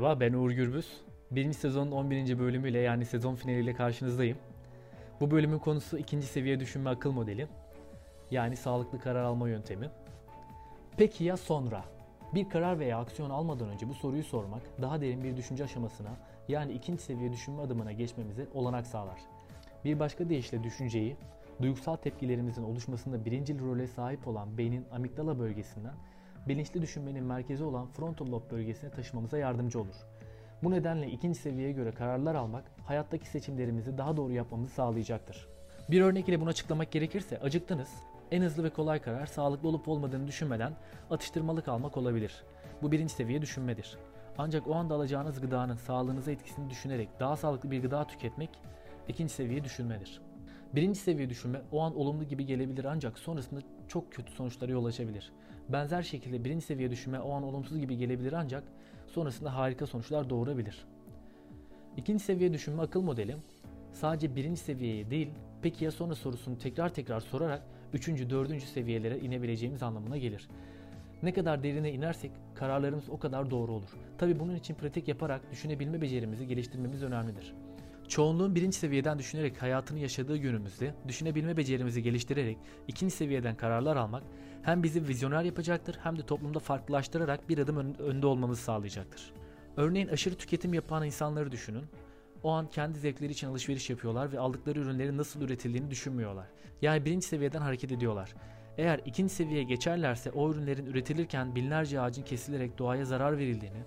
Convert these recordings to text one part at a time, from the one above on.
Merhaba ben Uğur Gürbüz. Birinci sezonun 11. bölümüyle yani sezon finaliyle karşınızdayım. Bu bölümün konusu ikinci seviye düşünme akıl modeli. Yani sağlıklı karar alma yöntemi. Peki ya sonra? Bir karar veya aksiyon almadan önce bu soruyu sormak daha derin bir düşünce aşamasına yani ikinci seviye düşünme adımına geçmemize olanak sağlar. Bir başka deyişle düşünceyi duygusal tepkilerimizin oluşmasında birincil role sahip olan beynin amigdala bölgesinden bilinçli düşünmenin merkezi olan frontal lob bölgesine taşımamıza yardımcı olur. Bu nedenle ikinci seviyeye göre kararlar almak hayattaki seçimlerimizi daha doğru yapmamızı sağlayacaktır. Bir örnek ile bunu açıklamak gerekirse acıktınız. En hızlı ve kolay karar sağlıklı olup olmadığını düşünmeden atıştırmalık almak olabilir. Bu birinci seviye düşünmedir. Ancak o anda alacağınız gıdanın sağlığınıza etkisini düşünerek daha sağlıklı bir gıda tüketmek ikinci seviye düşünmedir. Birinci seviye düşünme o an olumlu gibi gelebilir ancak sonrasında çok kötü sonuçlara yol açabilir. Benzer şekilde birinci seviye düşünme o an olumsuz gibi gelebilir ancak sonrasında harika sonuçlar doğurabilir. İkinci seviye düşünme akıl modeli sadece birinci seviyeye değil peki ya sonra sorusunu tekrar tekrar sorarak üçüncü, dördüncü seviyelere inebileceğimiz anlamına gelir. Ne kadar derine inersek kararlarımız o kadar doğru olur. Tabi bunun için pratik yaparak düşünebilme becerimizi geliştirmemiz önemlidir. Çoğunluğun birinci seviyeden düşünerek hayatını yaşadığı günümüzde düşünebilme becerimizi geliştirerek ikinci seviyeden kararlar almak hem bizi vizyoner yapacaktır hem de toplumda farklılaştırarak bir adım önde olmamızı sağlayacaktır. Örneğin aşırı tüketim yapan insanları düşünün. O an kendi zevkleri için alışveriş yapıyorlar ve aldıkları ürünlerin nasıl üretildiğini düşünmüyorlar. Yani birinci seviyeden hareket ediyorlar. Eğer ikinci seviyeye geçerlerse o ürünlerin üretilirken binlerce ağacın kesilerek doğaya zarar verildiğini,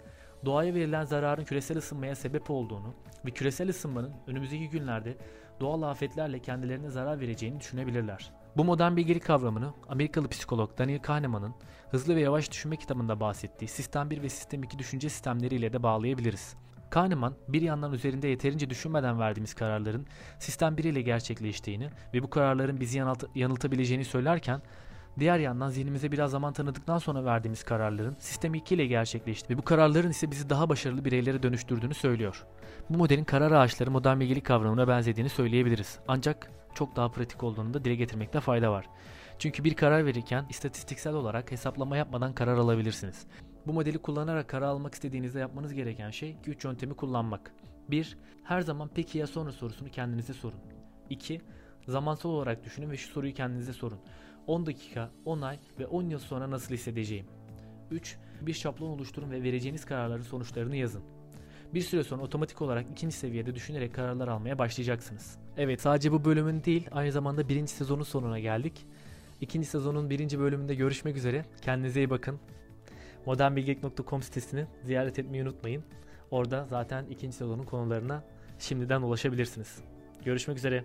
doğaya verilen zararın küresel ısınmaya sebep olduğunu ve küresel ısınmanın önümüzdeki günlerde doğal afetlerle kendilerine zarar vereceğini düşünebilirler. Bu modern bilgelik kavramını Amerikalı psikolog Daniel Kahneman'ın Hızlı ve Yavaş Düşünme kitabında bahsettiği Sistem 1 ve Sistem 2 düşünce sistemleriyle de bağlayabiliriz. Kahneman bir yandan üzerinde yeterince düşünmeden verdiğimiz kararların sistem 1 ile gerçekleştiğini ve bu kararların bizi yanıltabileceğini söylerken Diğer yandan zihnimize biraz zaman tanıdıktan sonra verdiğimiz kararların sistem 2 ile gerçekleşti ve bu kararların ise bizi daha başarılı bireylere dönüştürdüğünü söylüyor. Bu modelin karar ağaçları modern bilgelik kavramına benzediğini söyleyebiliriz. Ancak çok daha pratik olduğunu da dile getirmekte fayda var. Çünkü bir karar verirken istatistiksel olarak hesaplama yapmadan karar alabilirsiniz. Bu modeli kullanarak karar almak istediğinizde yapmanız gereken şey 2-3 yöntemi kullanmak. 1. Her zaman peki ya sonra sorusunu kendinize sorun. 2. Zamansal olarak düşünün ve şu soruyu kendinize sorun. 10 dakika, 10 ay ve 10 yıl sonra nasıl hissedeceğim? 3. Bir şablon oluşturun ve vereceğiniz kararların sonuçlarını yazın. Bir süre sonra otomatik olarak ikinci seviyede düşünerek kararlar almaya başlayacaksınız. Evet sadece bu bölümün değil aynı zamanda birinci sezonun sonuna geldik. İkinci sezonun birinci bölümünde görüşmek üzere. Kendinize iyi bakın. modernbilgelik.com sitesini ziyaret etmeyi unutmayın. Orada zaten ikinci sezonun konularına şimdiden ulaşabilirsiniz. Görüşmek üzere.